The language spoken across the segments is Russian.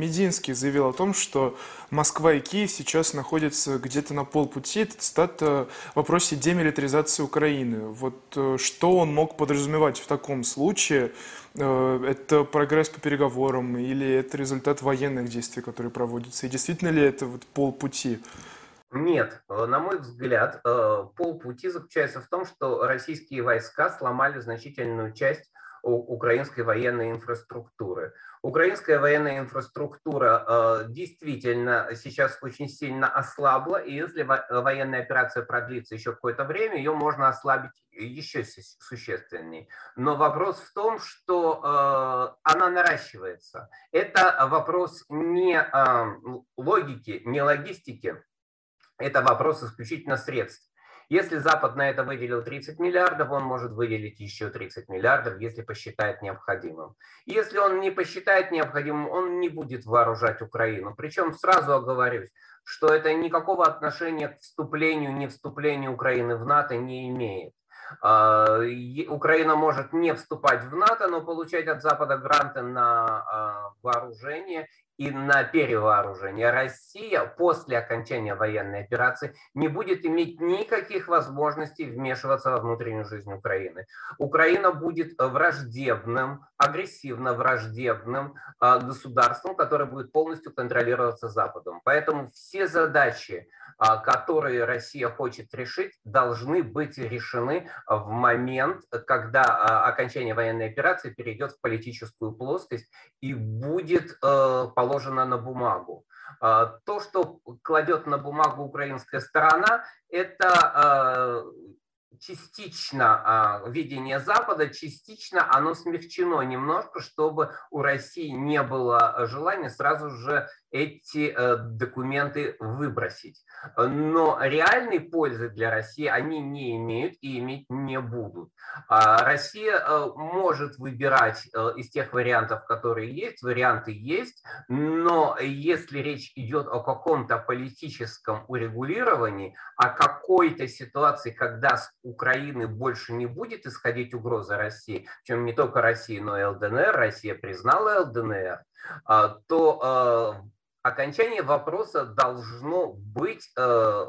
Мединский заявил о том, что Москва и Киев сейчас находятся где-то на полпути. Это цитата в вопросе демилитаризации Украины. Вот э, что он мог подразумевать в таком случае? Э, это прогресс по переговорам или это результат военных действий, которые проводятся? И действительно ли это вот полпути? Нет, на мой взгляд, полпути заключается в том, что российские войска сломали значительную часть украинской военной инфраструктуры. Украинская военная инфраструктура э, действительно сейчас очень сильно ослабла, и если военная операция продлится еще какое-то время, ее можно ослабить еще существеннее. Но вопрос в том, что э, она наращивается. Это вопрос не э, логики, не логистики, это вопрос исключительно средств. Если Запад на это выделил 30 миллиардов, он может выделить еще 30 миллиардов, если посчитает необходимым. Если он не посчитает необходимым, он не будет вооружать Украину. Причем сразу оговорюсь, что это никакого отношения к вступлению, не вступлению Украины в НАТО не имеет. А, Украина может не вступать в НАТО, но получать от Запада гранты на а, вооружение и на перевооружение. Россия после окончания военной операции не будет иметь никаких возможностей вмешиваться во внутреннюю жизнь Украины. Украина будет враждебным, агрессивно враждебным а, государством, которое будет полностью контролироваться Западом. Поэтому все задачи, которые Россия хочет решить, должны быть решены в момент, когда а, окончание военной операции перейдет в политическую плоскость и будет получено положено на бумагу. А, то, что кладет на бумагу украинская сторона, это а, частично а, видение Запада, частично оно смягчено немножко, чтобы у России не было желания сразу же эти э, документы выбросить. Но реальной пользы для России они не имеют и иметь не будут. А Россия э, может выбирать э, из тех вариантов, которые есть, варианты есть, но если речь идет о каком-то политическом урегулировании, о какой-то ситуации, когда Украины больше не будет исходить угроза России, чем не только России, но и ЛДНР, Россия признала ЛДНР, а, то окончание вопроса должно быть э,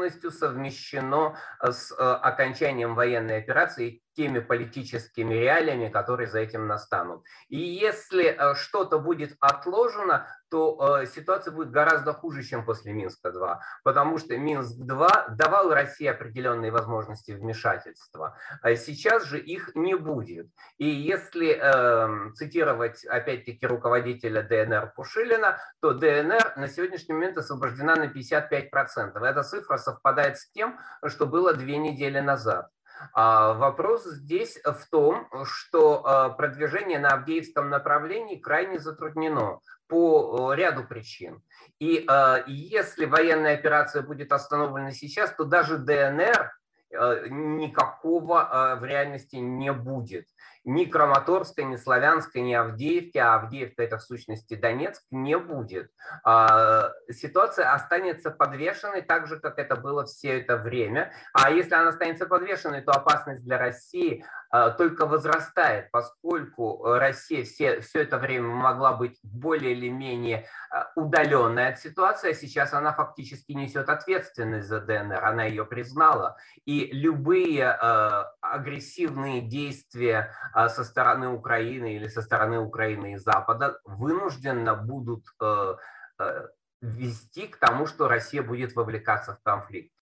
полностью совмещено с э, окончанием военной операции теми политическими реалиями, которые за этим настанут. И если э, что-то будет отложено, то э, ситуация будет гораздо хуже, чем после Минска-2, потому что Минск-2 давал России определенные возможности вмешательства, а сейчас же их не будет. И если э, цитировать опять-таки руководителя ДНР Пушилина, то ДНР на сегодняшний момент освобождена на 55%. Эта цифра совпадает с тем, что было две недели назад. А вопрос здесь в том, что а, продвижение на Авдеевском направлении крайне затруднено по ряду причин. И а, если военная операция будет остановлена сейчас, то даже ДНР никакого в реальности не будет ни Краматорска, ни Славянска, ни Авдеевки, а Авдеевка это в сущности Донецк, не будет. А, ситуация останется подвешенной так же, как это было все это время. А если она останется подвешенной, то опасность для России только возрастает, поскольку Россия все, все это время могла быть более или менее удаленной от ситуации, а сейчас она фактически несет ответственность за ДНР, она ее признала. И любые агрессивные действия а, со стороны Украины или со стороны Украины и Запада вынужденно будут э, э, вести к тому, что Россия будет вовлекаться в конфликт.